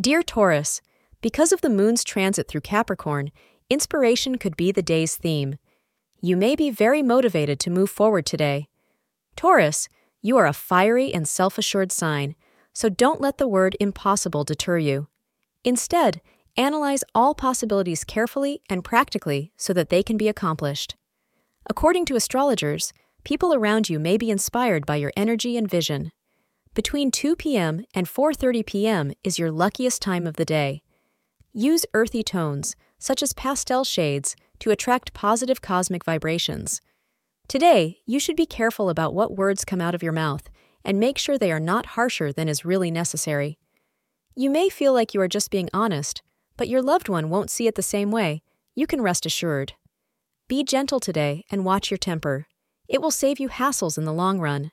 Dear Taurus, because of the moon's transit through Capricorn, inspiration could be the day's theme. You may be very motivated to move forward today. Taurus, you are a fiery and self assured sign, so don't let the word impossible deter you. Instead, analyze all possibilities carefully and practically so that they can be accomplished. According to astrologers, people around you may be inspired by your energy and vision. Between 2 p.m. and 4:30 p.m. is your luckiest time of the day. Use earthy tones, such as pastel shades, to attract positive cosmic vibrations. Today, you should be careful about what words come out of your mouth and make sure they are not harsher than is really necessary. You may feel like you are just being honest, but your loved one won't see it the same way. You can rest assured. Be gentle today and watch your temper. It will save you hassles in the long run.